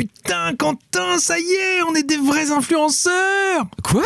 Putain, Quentin, ça y est, on est des vrais influenceurs! Quoi?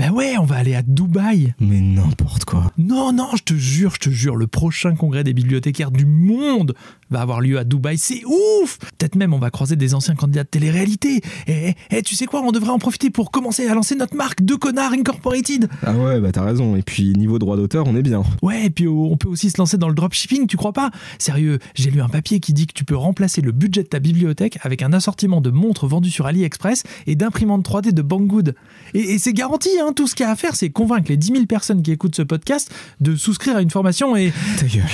Ben ouais, on va aller à Dubaï. Mais n'importe quoi. Non, non, je te jure, je te jure, le prochain congrès des bibliothécaires du monde va avoir lieu à Dubaï. C'est ouf Peut-être même on va croiser des anciens candidats de télé-réalité. Et, et tu sais quoi, on devrait en profiter pour commencer à lancer notre marque de connards Incorporated. Ah ouais, bah t'as raison. Et puis niveau droit d'auteur, on est bien. Ouais, et puis oh, on peut aussi se lancer dans le dropshipping, tu crois pas? Sérieux, j'ai lu un papier qui dit que tu peux remplacer le budget de ta bibliothèque avec un assortiment de montres vendues sur AliExpress et d'imprimantes 3D de Banggood. Et, et c'est garanti, hein, tout ce qu'il y a à faire, c'est convaincre les 10 000 personnes qui écoutent ce podcast de souscrire à une formation et... Ta gueule.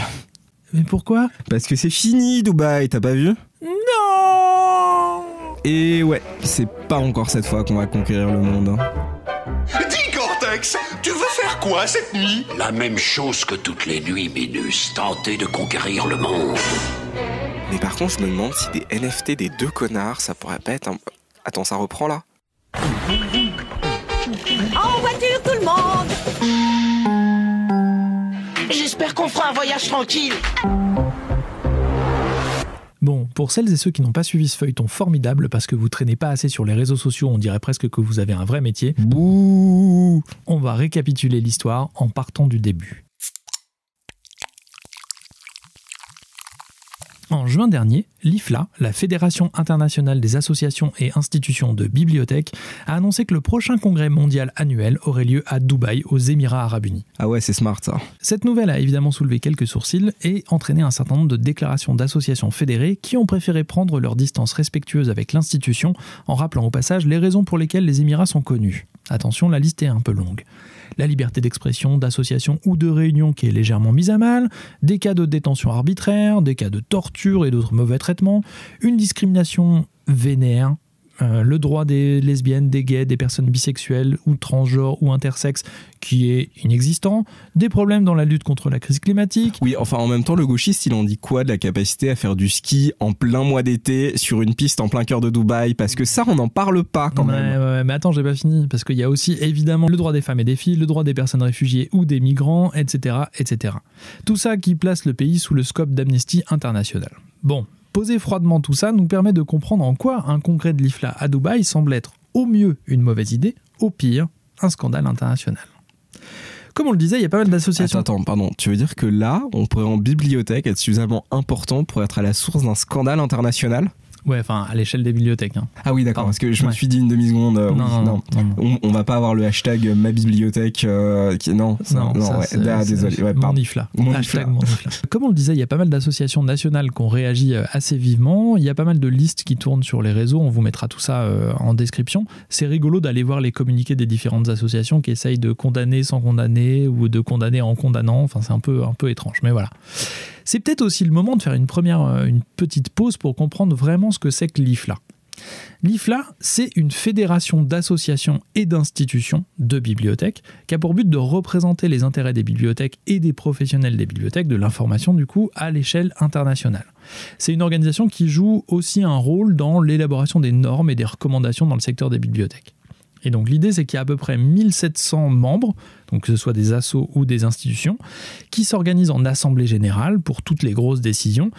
Mais pourquoi? Parce que c'est fini, Dubaï, t'as pas vu? Non Et ouais, c'est pas encore cette fois qu'on va conquérir le monde. hein. Dis Cortex, tu veux faire quoi cette nuit? La même chose que toutes les nuits, Minus, tenter de conquérir le monde. Mais par contre, je me demande si des NFT des deux connards, ça pourrait pas être un... Attends, ça reprend là En voiture tout le monde J'espère qu'on fera un voyage tranquille. Bon, pour celles et ceux qui n'ont pas suivi ce feuilleton formidable parce que vous traînez pas assez sur les réseaux sociaux, on dirait presque que vous avez un vrai métier, Bouh on va récapituler l'histoire en partant du début. En juin dernier, l'IFLA, la Fédération internationale des associations et institutions de bibliothèques, a annoncé que le prochain congrès mondial annuel aurait lieu à Dubaï, aux Émirats arabes unis. Ah ouais, c'est smart ça. Cette nouvelle a évidemment soulevé quelques sourcils et entraîné un certain nombre de déclarations d'associations fédérées qui ont préféré prendre leur distance respectueuse avec l'institution en rappelant au passage les raisons pour lesquelles les Émirats sont connus. Attention, la liste est un peu longue. La liberté d'expression, d'association ou de réunion qui est légèrement mise à mal, des cas de détention arbitraire, des cas de torture et d'autres mauvais traitements, une discrimination vénère, euh, le droit des lesbiennes, des gays, des personnes bisexuelles ou transgenres ou intersexes qui est inexistant, des problèmes dans la lutte contre la crise climatique, Oui, enfin en même temps, le gauchiste, il en dit quoi de la capacité à faire du ski en plein mois d'été sur une piste en plein cœur de Dubaï? Parce que ça, on n'en parle pas quand Ouais, même. ouais, ouais, mais attends, j'ai pas fini, parce qu'il y a aussi évidemment le droit des femmes et des filles, le droit des personnes réfugiées ou des migrants, etc., etc. Tout ça qui place le pays sous le scope d'Amnesty International. Bon, poser froidement tout ça nous permet de comprendre en quoi un congrès de l'IFLA à Dubaï semble être au mieux une mauvaise idée, au pire un scandale international. Comme on le disait, il y a pas mal d'associations. Attends, pardon. Tu veux dire que là, on pourrait en bibliothèque être suffisamment important pour être à la source d'un scandale international? Ouais, enfin, à l'échelle des bibliothèques. hein. Ah oui, d'accord. Parce que je me suis dit une demi-seconde. euh, non, non, non, non, non. On, on va pas avoir le hashtag ma bibliothèque euh, qui non non, non, ça, ouais, ah, désolé ouais, mon ifla. Mon Hashtag ifla. mon ifla. Comme on le disait, il y a pas mal d'associations nationales qui ont réagi euh, assez vivement. Il y a pas mal de listes qui tournent sur les réseaux. On vous mettra tout ça euh, en description. C'est rigolo d'aller voir les communiqués des différentes associations qui essayent de condamner sans condamner ou de condamner en condamnant. Enfin, c'est un peu, un peu étrange. Mais voilà. C'est peut-être aussi le moment de faire une première, euh, une petite pause pour comprendre vraiment ce que c'est que l'IFLA. L'IFLA, c'est une fédération d'associations et d'institutions de bibliothèques qui a pour but de représenter les intérêts des bibliothèques et des professionnels des bibliothèques, de l'information du coup, à l'échelle internationale. C'est une organisation qui joue aussi un rôle dans l'élaboration des normes et des recommandations dans le secteur des bibliothèques. Et donc l'idée, c'est qu'il y a à peu près 1700 membres, donc que ce soit des assos ou des institutions, qui s'organisent en assemblée générale pour toutes les grosses décisions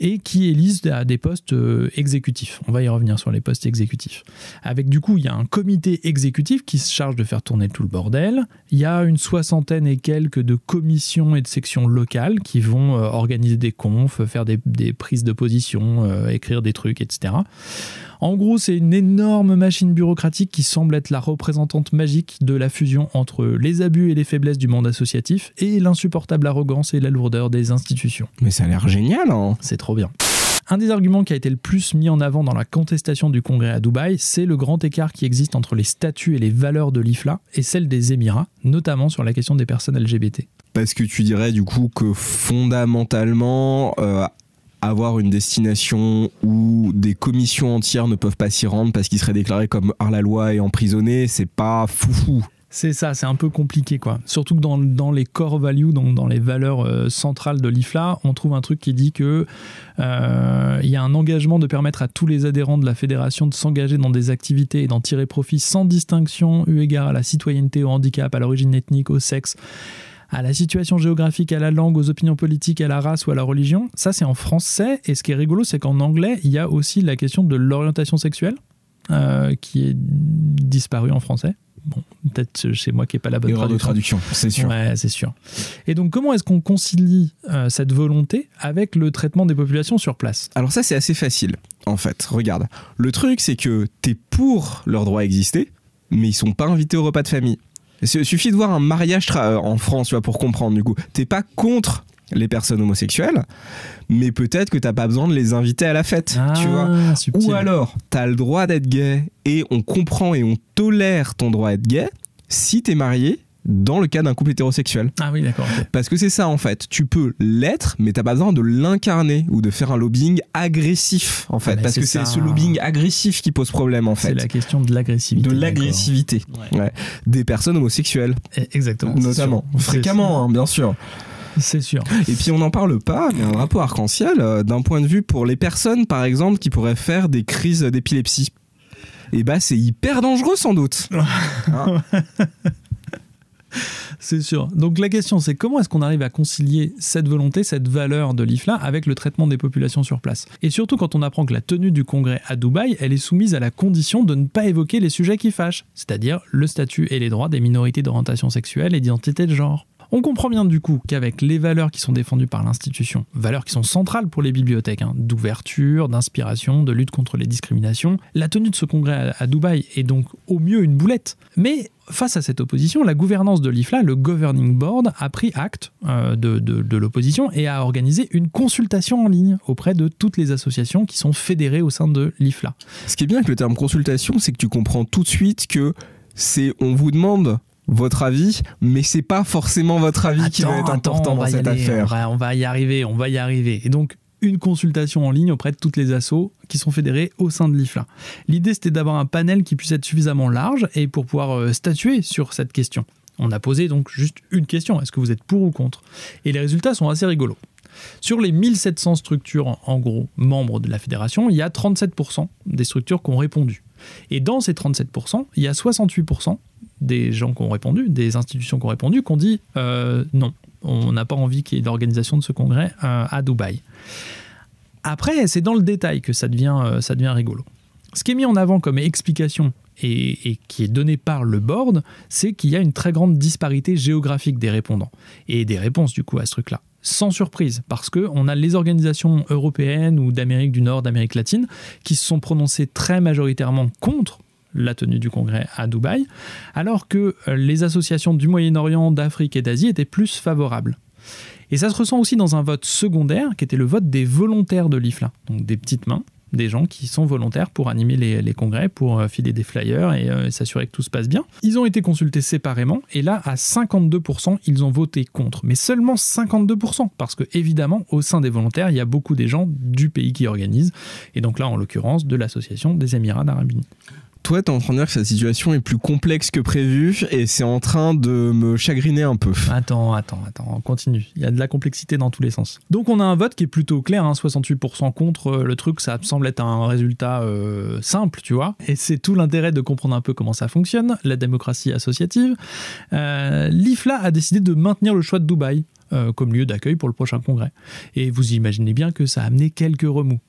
et qui élisent à des postes euh, exécutifs. On va y revenir sur les postes exécutifs. Avec du coup, il y a un comité exécutif qui se charge de faire tourner tout le bordel. Il y a une soixantaine et quelques de commissions et de sections locales qui vont euh, organiser des confs, faire des, prises de position, euh, écrire des trucs, etc. En gros, c'est une énorme machine bureaucratique qui semble être la représentante magique de la fusion entre les abus et les faiblesses du monde associatif et l'insupportable arrogance et la lourdeur des institutions. mais ça a l'air génial hein. C'est trop bien. Un des arguments qui a été le plus mis en avant dans la contestation du congrès à Dubaï, c'est le grand écart qui existe entre les statuts et les valeurs de l'IFLA et celles des Émirats, notamment sur la question des personnes LGBT. parce que tu dirais du coup que fondamentalement euh, avoir une destination où des commissions entières ne peuvent pas s'y rendre parce qu'ils seraient déclarés comme hors la loi et emprisonnés, c'est pas foufou. C'est ça, c'est un peu compliqué quoi. Surtout que dans, dans les core values, donc dans les valeurs euh, centrales de l'IFLA, on trouve un truc qui dit que euh, il y a un engagement de permettre à tous les adhérents de la fédération de s'engager dans des activités et d'en tirer profit sans distinction eu égard à la citoyenneté, au handicap, à l'origine ethnique, au sexe, à la situation géographique, à la langue, aux opinions politiques, à la race ou à la religion. Ça, c'est en français. Et ce qui est rigolo, c'est qu'en anglais, il y a aussi la question de l'orientation sexuelle, euh, qui est disparue en français. Bon, peut-être chez moi qui n'est pas la bonne traduction. traduction, c'est sûr. Ouais, c'est sûr. Et donc, comment est-ce qu'on concilie euh, cette volonté avec le traitement des populations sur place? Alors ça, c'est assez facile, en fait. Regarde. Le truc, c'est que t'es pour leur droit à exister, mais ils sont pas invités au repas de famille. Il suffit de voir un mariage euh, en France, tu vois, pour comprendre, du coup. T'es pas contre les personnes homosexuelles, mais peut-être que t'as pas besoin de les inviter à la fête, tu vois. Ah, subtil. Ou alors, t'as le droit d'être gay et on comprend et on tolère ton droit d'être gay si t'es marié dans le cas d'un couple hétérosexuel. Ah oui, d'accord. Parce que c'est ça en fait, tu peux l'être, mais t'as pas besoin de l'incarner ou de faire un lobbying agressif en fait, mais parce c'est que c'est ce lobbying agressif qui pose problème en C'est fait. la question de l'agressivité. De l'agressivité Ouais. Ouais. des personnes homosexuelles, Eh, Exactement. c'est notamment, fréquemment hein, bien sûr. C'est sûr. Et puis on n'en parle pas, mais un drapeau arc-en-ciel, euh, d'un point de vue pour les personnes par exemple qui pourraient faire des crises d'épilepsie. Et bah c'est hyper dangereux sans doute. Hein C'est sûr. Donc la question, c'est comment est-ce qu'on arrive à concilier cette volonté, cette valeur de l'IFLA avec le traitement des populations sur place? Et surtout quand on apprend que la tenue du congrès à Dubaï, elle est soumise à la condition de ne pas évoquer les sujets qui fâchent, c'est-à-dire le statut et les droits des minorités d'orientation sexuelle et d'identité de genre. On comprend bien du coup qu'avec les valeurs qui sont défendues par l'institution, valeurs qui sont centrales pour les bibliothèques, hein, d'ouverture, d'inspiration, de lutte contre les discriminations, la tenue de ce congrès à, Dubaï est donc au mieux une boulette. Mais face à cette opposition, la gouvernance de l'IFLA, le Governing Board, a pris acte euh, de, de- de l'opposition et a organisé une consultation en ligne auprès de toutes les associations qui sont fédérées au sein de l'IFLA. Ce qui est bien avec le terme consultation, c'est que tu comprends tout de suite que c'est on vous demande votre avis, mais c'est pas forcément votre avis qui va être important dans cette aller, affaire. On va, on va y arriver, on va y arriver. Et donc, une consultation en ligne auprès de toutes les assos qui sont fédérées au sein de l'IFLA. L'idée, c'était d'avoir un panel qui puisse être suffisamment large et pour pouvoir euh, statuer sur cette question. On a posé donc juste une question, est-ce que vous êtes pour ou contre? Et les résultats sont assez rigolos. Sur les 1700 structures, en gros, membres de la fédération, il y a 37% des structures qui ont répondu. Et dans ces 37%, il y a 68% des gens qui ont répondu, des institutions qui ont répondu, qui ont dit euh, non, on n'a pas envie qu'il y ait l'organisation de ce congrès euh, à Dubaï. Après, c'est dans le détail que ça devient, euh, ça devient rigolo. Ce qui est mis en avant comme explication et, et qui est donné par le board, c'est qu'il y a une très grande disparité géographique des répondants et des réponses du coup à ce truc-là. Sans surprise, parce que on a les organisations européennes ou d'Amérique du Nord, d'Amérique latine, qui se sont prononcées très majoritairement contre la tenue du congrès à Dubaï, alors que euh, les associations du Moyen-Orient, d'Afrique et d'Asie étaient plus favorables. Et ça se ressent aussi dans un vote secondaire, qui était le vote des volontaires de l'IFLA, donc des petites mains, des gens qui sont volontaires pour animer les, congrès, pour euh, filer des flyers et euh, s'assurer que tout se passe bien. Ils ont été consultés séparément, et là, à 52%, ils ont voté contre. Mais seulement 52%, parce que évidemment, au sein des volontaires, il y a beaucoup des gens du pays qui organisent, et donc là, en l'occurrence, de l'Association des Émirats d'Arabie Unis. Toi, t'es en train de dire que cette situation est plus complexe que prévu et c'est en train de me chagriner un peu. Attends, attends, attends, on continue. Il y a de la complexité dans tous les sens. Donc on a un vote qui est plutôt clair, hein, 68% contre euh, le truc, ça semble être un résultat euh, simple, tu vois. Et c'est tout l'intérêt de comprendre un peu comment ça fonctionne, la démocratie associative. Euh, L'IFLA a décidé de maintenir le choix de Dubaï comme lieu d'accueil pour le prochain congrès. Et vous imaginez bien que ça a amené quelques remous.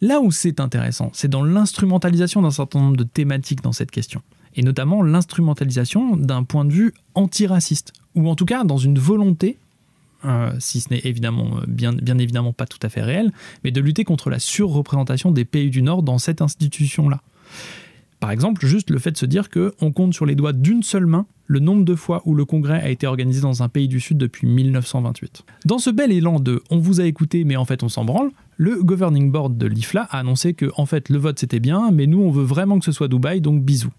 Là où c'est intéressant, c'est dans l'instrumentalisation d'un certain nombre de thématiques dans cette question. Et notamment l'instrumentalisation d'un point de vue antiraciste. Ou en tout cas dans une volonté, euh, si ce n'est évidemment euh, bien, bien évidemment pas tout à fait réel, mais de lutter contre la surreprésentation des pays du Nord dans cette institution-là. Par exemple, juste le fait de se dire qu'on compte sur les doigts d'une seule main le nombre de fois où le congrès a été organisé dans un pays du Sud depuis 1928. Dans ce bel élan de on vous a écouté mais en fait on s'en branle, le governing board de l'IFLA a annoncé que en fait le vote c'était bien mais nous on veut vraiment que ce soit Dubaï donc bisous.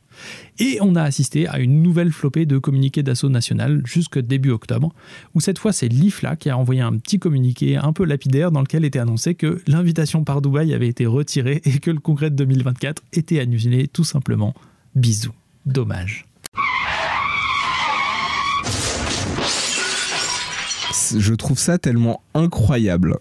Et on a assisté à une nouvelle flopée de communiqués d'assaut national jusque début octobre, où cette fois c'est l'IFLA qui a envoyé un petit communiqué un peu lapidaire dans lequel était annoncé que l'invitation par Dubaï avait été retirée et que le congrès de 2024 était annulé tout simplement. Bisous. Dommage. Je trouve ça tellement incroyable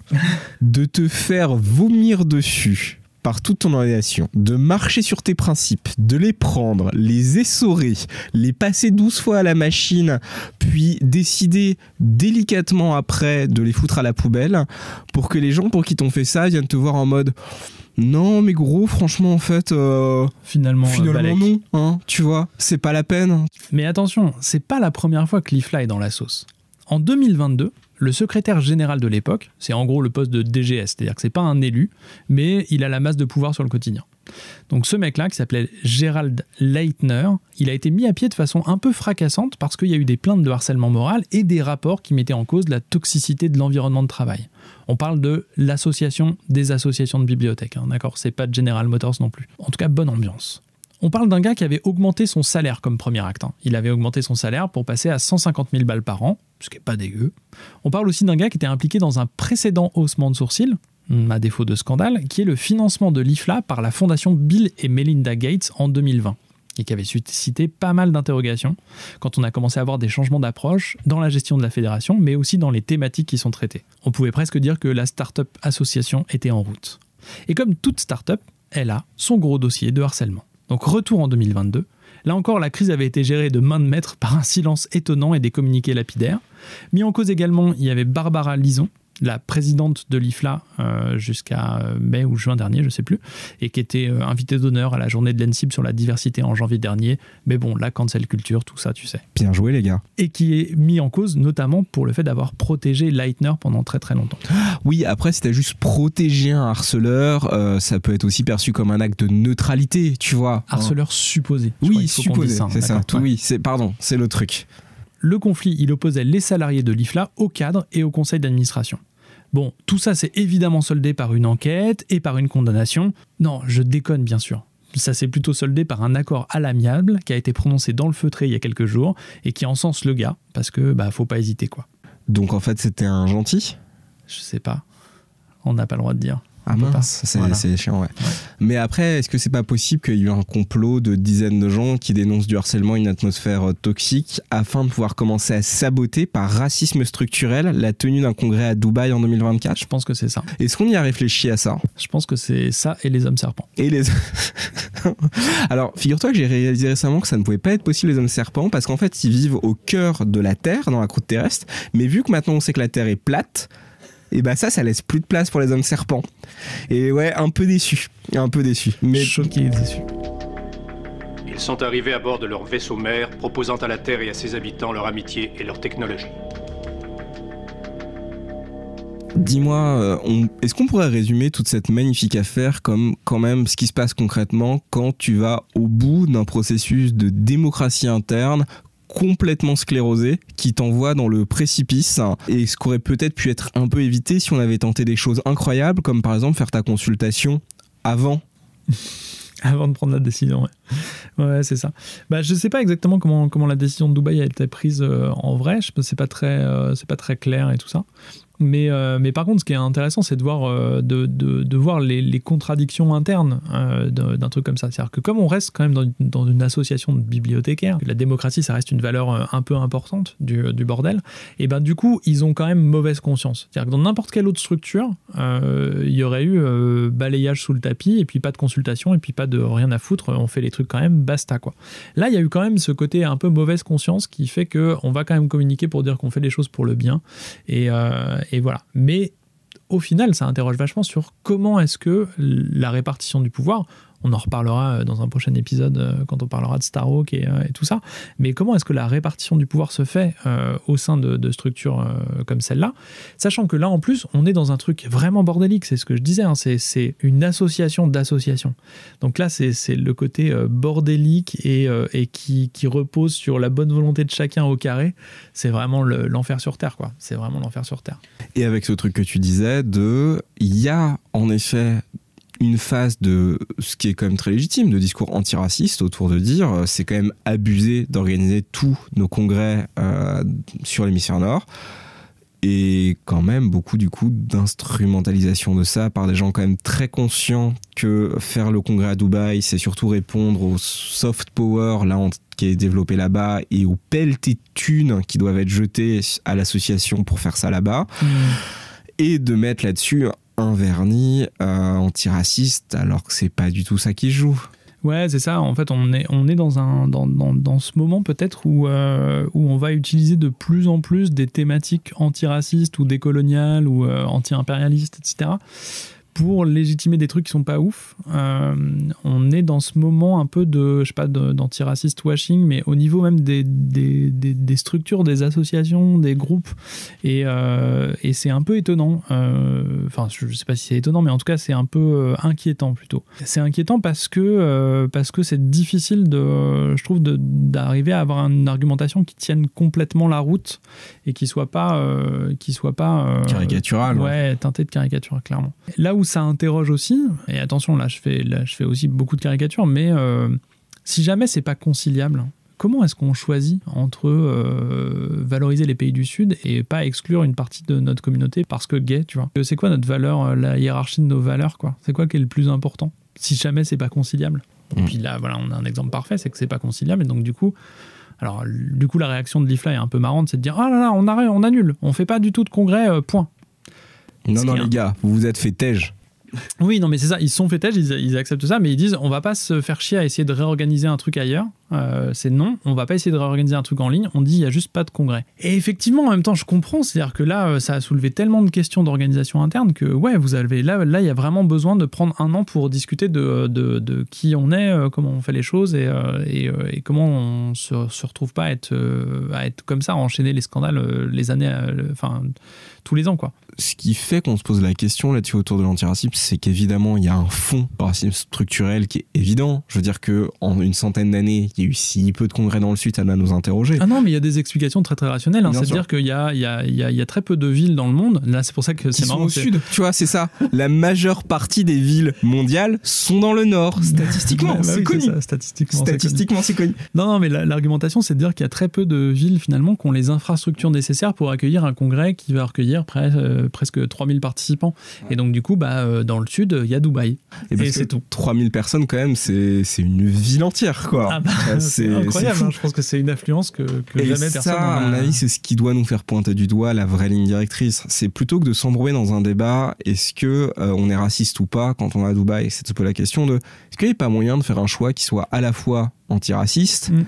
de te faire vomir dessus par toute ton organisation, de marcher sur tes principes, de les prendre, les essorer, les passer 12 fois à la machine, puis décider délicatement après de les foutre à la poubelle, pour que les gens pour qui t'ont fait ça viennent te voir en mode non mais gros franchement en fait euh, Finalement, euh, finalement non hein, tu vois c'est pas la peine Mais attention, c'est pas la première fois que l'IFLA est dans la sauce. En 2022, le secrétaire général de l'époque, c'est en gros le poste de DGS, c'est-à-dire que c'est pas un élu, mais il a la masse de pouvoir sur le quotidien. Donc ce mec-là, qui s'appelait Gérald Leitner, il a été mis à pied de façon un peu fracassante parce qu'il y a eu des plaintes de harcèlement moral et des rapports qui mettaient en cause la toxicité de l'environnement de travail. On parle de l'association des associations de bibliothèques, hein, d'accord? C'est pas General Motors non plus. En tout cas, bonne ambiance. On parle d'un gars qui avait augmenté son salaire comme premier acte. hein. Il avait augmenté son salaire pour passer à 150 000 balles par an, ce qui est pas dégueu. On parle aussi d'un gars qui était impliqué dans un précédent haussement de sourcils, hum, à défaut de scandale, qui est le financement de l'IFLA par la fondation Bill et Melinda Gates en 2020 et qui avait suscité pas mal d'interrogations quand on a commencé à avoir des changements d'approche dans la gestion de la fédération, mais aussi dans les thématiques qui sont traitées. On pouvait presque dire que la Startup Association était en route. Et comme toute startup, elle a son gros dossier de harcèlement. Donc retour en 2022. Là encore, la crise avait été gérée de main de maître par un silence étonnant et des communiqués lapidaires. Mis en cause également, il y avait Barbara Lison, la présidente de l'IFLA euh, jusqu'à euh, mai ou juin dernier, je sais plus, et qui était euh, invitée d'honneur à la journée de l'ENSIB sur la diversité en janvier dernier. Mais bon, la cancel culture, tout ça, tu sais. bien joué les gars Et qui est mis en cause notamment pour le fait d'avoir protégé Leitner pendant très très longtemps. Oui, après, si t'as juste protégé un harceleur, euh, ça peut être aussi perçu comme un acte de neutralité, tu vois. Harceleur supposé. Oui, supposé, c'est ça. d'accord, Tout, ouais. Oui, c'est pardon, c'est le truc. le conflit, il opposait les salariés de l'IFLA au cadre et au conseil d'administration. Bon, tout ça s'est évidemment soldé par une enquête et par une condamnation. Non, je déconne bien sûr. Ça s'est plutôt soldé par un accord à l'amiable qui a été prononcé dans le feutré il y a quelques jours et qui encense le gars parce que bah faut pas hésiter quoi. Donc en fait, c'était un gentil? Je sais pas. On n'a pas le droit de dire. Ah mince, c'est Voilà. chiant, ouais. Mais après, est-ce que c'est pas possible qu'il y ait eu un complot de dizaines de gens qui dénoncent du harcèlement, une atmosphère euh, toxique, afin de pouvoir commencer à saboter par racisme structurel la tenue d'un congrès à Dubaï en 2024 Je pense que c'est ça. Est-ce qu'on y a réfléchi à ça? Je pense que c'est ça et les hommes serpents. Et les. Alors, figure-toi que j'ai réalisé récemment que ça ne pouvait pas être possible les hommes serpents parce qu'en fait, ils vivent au cœur de la Terre, dans la croûte terrestre. Mais vu que maintenant on sait que la Terre est plate, et bah ça, ça laisse plus de place pour les hommes serpents. Et ouais, un peu déçu. Un peu déçu. Mais Choqué et déçu. Ils sont arrivés à bord de leur vaisseau mère, proposant à la Terre et à ses habitants leur amitié et leur technologie. dis-moi, euh, est-ce qu'on pourrait résumer toute cette magnifique affaire comme quand même ce qui se passe concrètement quand tu vas au bout d'un processus de démocratie interne complètement sclérosé qui t'envoie dans le précipice et ce qu'aurait peut-être pu être un peu évité si on avait tenté des choses incroyables comme par exemple faire ta consultation avant Avant de prendre la décision, ouais. Ouais, c'est ça. Bah, je sais pas exactement comment, comment la décision de Dubaï a été prise euh, en vrai. Je c'est pas très, euh, c'est pas très clair et tout ça. Mais, euh, mais par contre, ce qui est intéressant, c'est de voir, euh, de, de, de voir les, contradictions internes euh, d'un truc comme ça. C'est-à-dire que comme on reste quand même dans, dans une association de bibliothécaires, la démocratie, ça reste une valeur un peu importante du, du bordel, et ben du coup, ils ont quand même mauvaise conscience. C'est-à-dire que dans n'importe quelle autre structure, il y aurait eu balayage sous le tapis, et puis pas de consultation, et puis pas de rien à foutre, on fait les trucs quand même, basta quoi. Là, il y a eu quand même ce côté un peu mauvaise conscience qui fait que on va quand même communiquer pour dire qu'on fait les choses pour le bien, et, et voilà. Mais au final, ça interroge vachement sur comment est-ce que la répartition du pouvoir, on en reparlera euh, dans un prochain épisode euh, quand on parlera de Starhawk et, euh, et tout ça, mais comment est-ce que la répartition du pouvoir se fait au sein de, structures comme celle-là, sachant que là en plus, on est dans un truc vraiment bordélique, c'est ce que je disais, hein, c'est, une association d'associations. Donc là, c'est, le côté bordélique et, qui, repose sur la bonne volonté de chacun au carré, c'est vraiment le- l'enfer sur Terre, quoi. C'est vraiment l'enfer sur Terre. Et avec ce truc que tu disais, de, il y a en effet une phase de ce qui est quand même très légitime, de discours antiraciste autour de dire euh, c'est quand même abusé d'organiser tous nos congrès euh, sur l'hémisphère nord. Et quand même beaucoup du coup d'instrumentalisation de ça par des gens quand même très conscients que faire le congrès à Dubaï, c'est surtout répondre au soft power là qui est développé là-bas et aux pelletés de thunes qui doivent être jetées à l'association pour faire ça là-bas et de mettre là-dessus un vernis euh, antiraciste alors que c'est pas du tout ça qui joue. Ouais, c'est ça. En fait, on est, on est dans, un, dans, dans, dans ce moment peut-être où, euh, on va utiliser de plus en plus des thématiques antiracistes ou décoloniales ou euh, anti-impérialistes, etc pour légitimer des trucs qui sont pas ouf. Euh, on est dans ce moment un peu de, je sais pas, d'antiraciste washing, mais au niveau même des, des, des- des structures, des associations, des groupes. Et, euh, et c'est un peu étonnant. Euh, Enfin, je sais pas si c'est étonnant, mais en tout cas, c'est un peu inquiétant plutôt. C'est inquiétant parce que parce que c'est difficile de, je trouve, d'arriver à avoir une argumentation qui tienne complètement la route et qui soit pas, qui soit pas Caricatural. Ouais, teinté de caricature, clairement. Là où ça interroge aussi, et attention, là je fais, là, je fais aussi beaucoup de caricatures, mais euh, si jamais c'est pas conciliable, comment est-ce qu'on choisit entre euh, valoriser les pays du Sud et pas exclure une partie de notre communauté parce que gay, tu vois? C'est quoi notre valeur, euh, la hiérarchie de nos valeurs, quoi? C'est quoi qui est le plus important si jamais c'est pas conciliable? Et Mm. puis là, voilà, on a un exemple parfait, c'est que c'est pas conciliable, et donc du coup. Alors, du coup, la réaction de Lifla est un peu marrante, c'est de dire Ah là là, on arrête, on annule, on fait pas du tout de congrès, euh, point. Non, non, les gars, vous vous êtes fait tège. Oui, non, mais c'est ça. Ils se sont fait têche, ils, ils acceptent ça, mais ils disent on va pas se faire chier à essayer de réorganiser un truc ailleurs. Euh, c'est non, on va pas essayer de réorganiser un truc en ligne. On dit il y a juste pas de congrès. Et effectivement, en même temps, je comprends. C'est-à-dire que là, euh, ça a soulevé tellement de questions d'organisation interne que ouais, vous avez là, là, il y a vraiment besoin de prendre un an pour discuter de, de, de qui on est, euh, comment on fait les choses et, euh, et, euh, comment on se, se retrouve pas à être, euh, à être comme ça, à enchaîner les scandales euh, les années, euh, enfin tous les ans quoi. Ce qui fait qu'on se pose la question là-dessus autour de l'antiracisme, c'est qu'évidemment, il y a un fond de racisme structurel qui est évident. Je veux dire que en une centaine d'années, il y a eu si peu de congrès dans le Sud, ça doit nous interroger. Ah non, mais il y a des explications très très rationnelles. hein. C'est-à-dire qu'il y a, il y, a, il y, a, il y a très peu de villes dans le monde. Là, c'est pour ça que c'est sont marrant. au c'est- sud. Tu vois, c'est ça. La majeure partie des villes mondiales sont dans le nord. Statistiquement, bah c'est oui, connu. ça, statistiquement, c'est connu. Statistiquement, c'est connu. Non, non, mais la- l'argumentation, c'est de dire qu'il y a très peu de villes finalement qui ont les infrastructures nécessaires pour accueillir un congrès qui va recueillir près- euh, presque 3000 participants. Et donc, du coup, bah, euh, dans le sud, il y a Dubaï. Et, Et c'est tout. 3000 personnes, quand même, c'est une ville entière, quoi. Ah bah, c'est incroyable. hein. Je pense que c'est une affluence que, que Et jamais personne. ça, à a- mon avis, c'est ce qui doit nous faire pointer du doigt la vraie ligne directrice. C'est plutôt que de s'embrouiller dans un débat, est-ce que euh, on est raciste ou pas quand on est à Dubaï C'est se poser la question de est-ce qu'il n'y a pas moyen de faire un choix qui soit à la fois antiraciste Mm.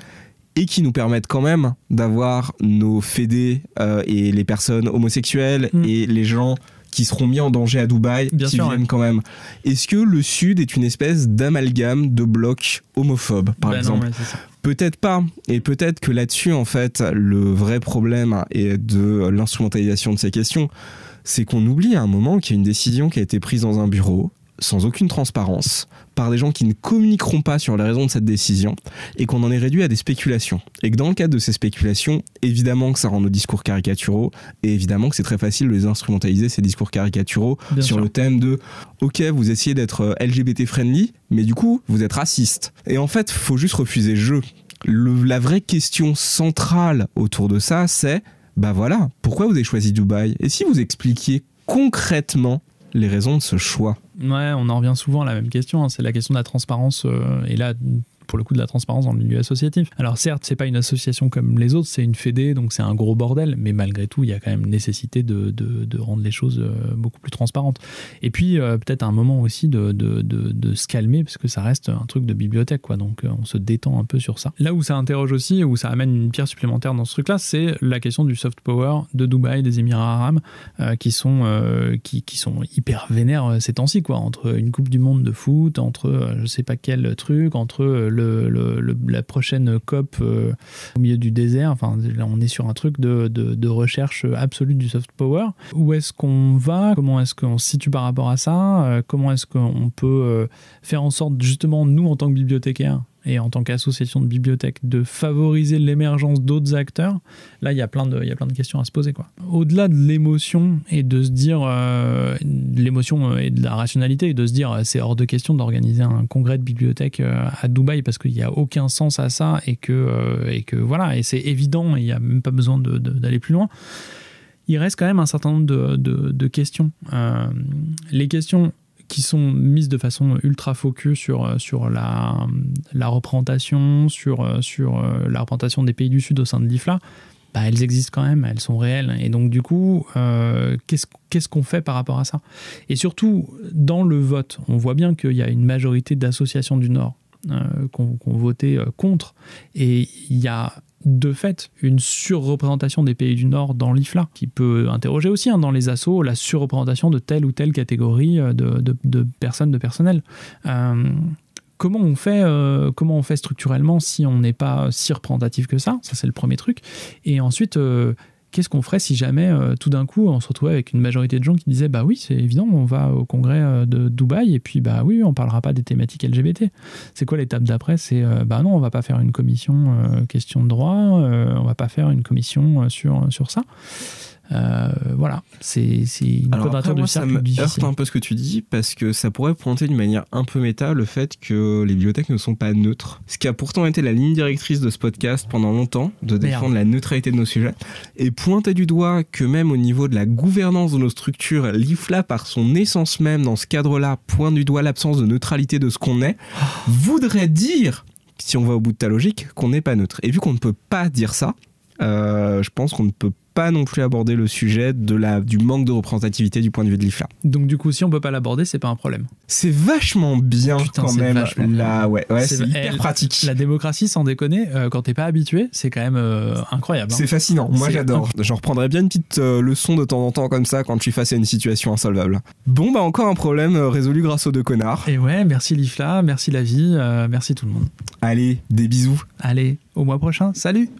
et qui nous permette quand même d'avoir nos fédés euh, et les personnes homosexuelles Mm. et les gens qui seront mis en danger à Dubaï, Bien qui sûr, viennent quand même. Est-ce que le Sud est une espèce d'amalgame de blocs homophobes, par Bah non, exemple ouais. Peut-être pas. Et peut-être que là-dessus, en fait, le vrai problème est de l'instrumentalisation de ces questions, c'est qu'on oublie à un moment qu'il y a une décision qui a été prise dans un bureau, sans aucune transparence, par des gens qui ne communiqueront pas sur les raisons de cette décision, et qu'on en est réduit à des spéculations. Et que dans le cadre de ces spéculations, évidemment que ça rend nos discours caricaturaux, et évidemment que c'est très facile de les instrumentaliser, ces discours caricaturaux, Bien sur sûr. le thème de ok vous essayez d'être euh, LGBT friendly mais du coup vous êtes raciste et en fait faut juste refuser le jeu Le- la vraie question centrale autour de ça c'est bah voilà pourquoi vous avez choisi Dubaï? Et si vous expliquiez concrètement les raisons de ce choix? Ouais, on en revient souvent à la même question. hein. C'est la question de la transparence. euh, et là, pour le coup, de la transparence dans le milieu associatif. Alors, certes, c'est pas une association comme les autres, c'est une fédé, donc c'est un gros bordel. Mais malgré tout, il y a quand même nécessité de, de, rendre les choses euh, beaucoup plus transparentes. Et puis, euh, peut-être un moment aussi de, de, se calmer, parce que ça reste un truc de bibliothèque, quoi. Donc, euh, on se détend un peu sur ça. Là où ça interroge aussi, où ça amène une pierre supplémentaire dans ce truc-là, c'est la question du soft power de Dubaï, des Émirats arabes, qui sont qui, qui sont hyper vénères ces temps-ci quoi entre une coupe du monde de foot entre je sais pas quel truc entre euh, la prochaine COP euh, au milieu du désert. Enfin on est sur un truc de, de, de recherche absolue du soft power. Où est-ce qu'on va? Comment est-ce qu'on se situe par rapport à ça? Euh, comment est-ce qu'on peut euh, faire en sorte justement nous en tant que bibliothécaires et en tant qu'association de bibliothèques de favoriser l'émergence d'autres acteurs là il y a plein de questions à se poser au-delà de l'émotion et de se dire euh, l'émotion et de la rationalité et de se dire c'est hors de question d'organiser un congrès de bibliothèque euh, à Dubaï parce qu'il n'y a aucun sens à ça et que euh, voilà et c'est évident et il n'y a même pas besoin d'aller plus loin. Il reste quand même un certain nombre de questions. Euh, les questions qui sont mises de façon ultra focus sur, euh, sur la, la représentation, sur, euh, sur euh, la représentation des pays du Sud au sein de l'IFLA, bah, elles existent quand même, elles sont réelles. Et donc, du coup, euh, qu'est-ce qu'on fait par rapport à ça? Et surtout, dans le vote, on voit bien qu'il y a une majorité d'associations du Nord euh, qui ont voté contre. Et il y a de fait une surreprésentation des pays du Nord dans l'IFLA, qui peut interroger aussi hein, dans les assauts la surreprésentation de telle ou telle catégorie euh, de, personnes, de personnel. Euh, comment on fait euh, comment on fait structurellement si on n'est pas si représentatif que ça? Ça c'est le premier truc et ensuite qu'est-ce qu'on ferait si jamais euh, tout d'un coup on se retrouvait avec une majorité de gens qui disaient bah oui c'est évident on va au congrès euh, de Dubaï et puis bah oui on parlera pas des thématiques LGBT c'est quoi l'étape d'après? C'est euh, bah non on va pas faire une commission question de droit on va pas faire une commission sur sur ça euh, voilà, c'est une du cercle. Ça me heurte un peu ce que tu dis parce que ça pourrait pointer d'une manière un peu méta le fait que les bibliothèques ne sont pas neutres. Ce qui a pourtant été la ligne directrice de ce podcast pendant longtemps, de défendre la neutralité de nos sujets, et pointer du doigt que même au niveau de la gouvernance de nos structures, l'IFLA par son essence même dans ce cadre-là pointe du doigt l'absence de neutralité de ce qu'on est, voudrait dire si on va au bout de ta logique, qu'on n'est pas neutre. Et vu qu'on ne peut pas dire ça, euh, je pense qu'on ne peut pas non plus aborder le sujet de la, du manque de représentativité du point de vue de l'IFLA. Donc du coup, si on peut pas l'aborder, c'est pas un problème. C'est vachement bien quand même. Là, ouais, ouais c'est hyper pratique. La démocratie, sans déconner, euh, quand t'es pas habitué, c'est quand même euh, incroyable. Hein. C'est fascinant. Moi, j'adore. J'en reprendrai bien une petite leçon de temps en temps comme ça quand je suis face à une situation insolvable. Bon, bah encore un problème résolu grâce aux deux connards. Et ouais, merci l'IFLA, merci la vie, merci tout le monde. Allez, des bisous. Allez, au mois prochain. Salut.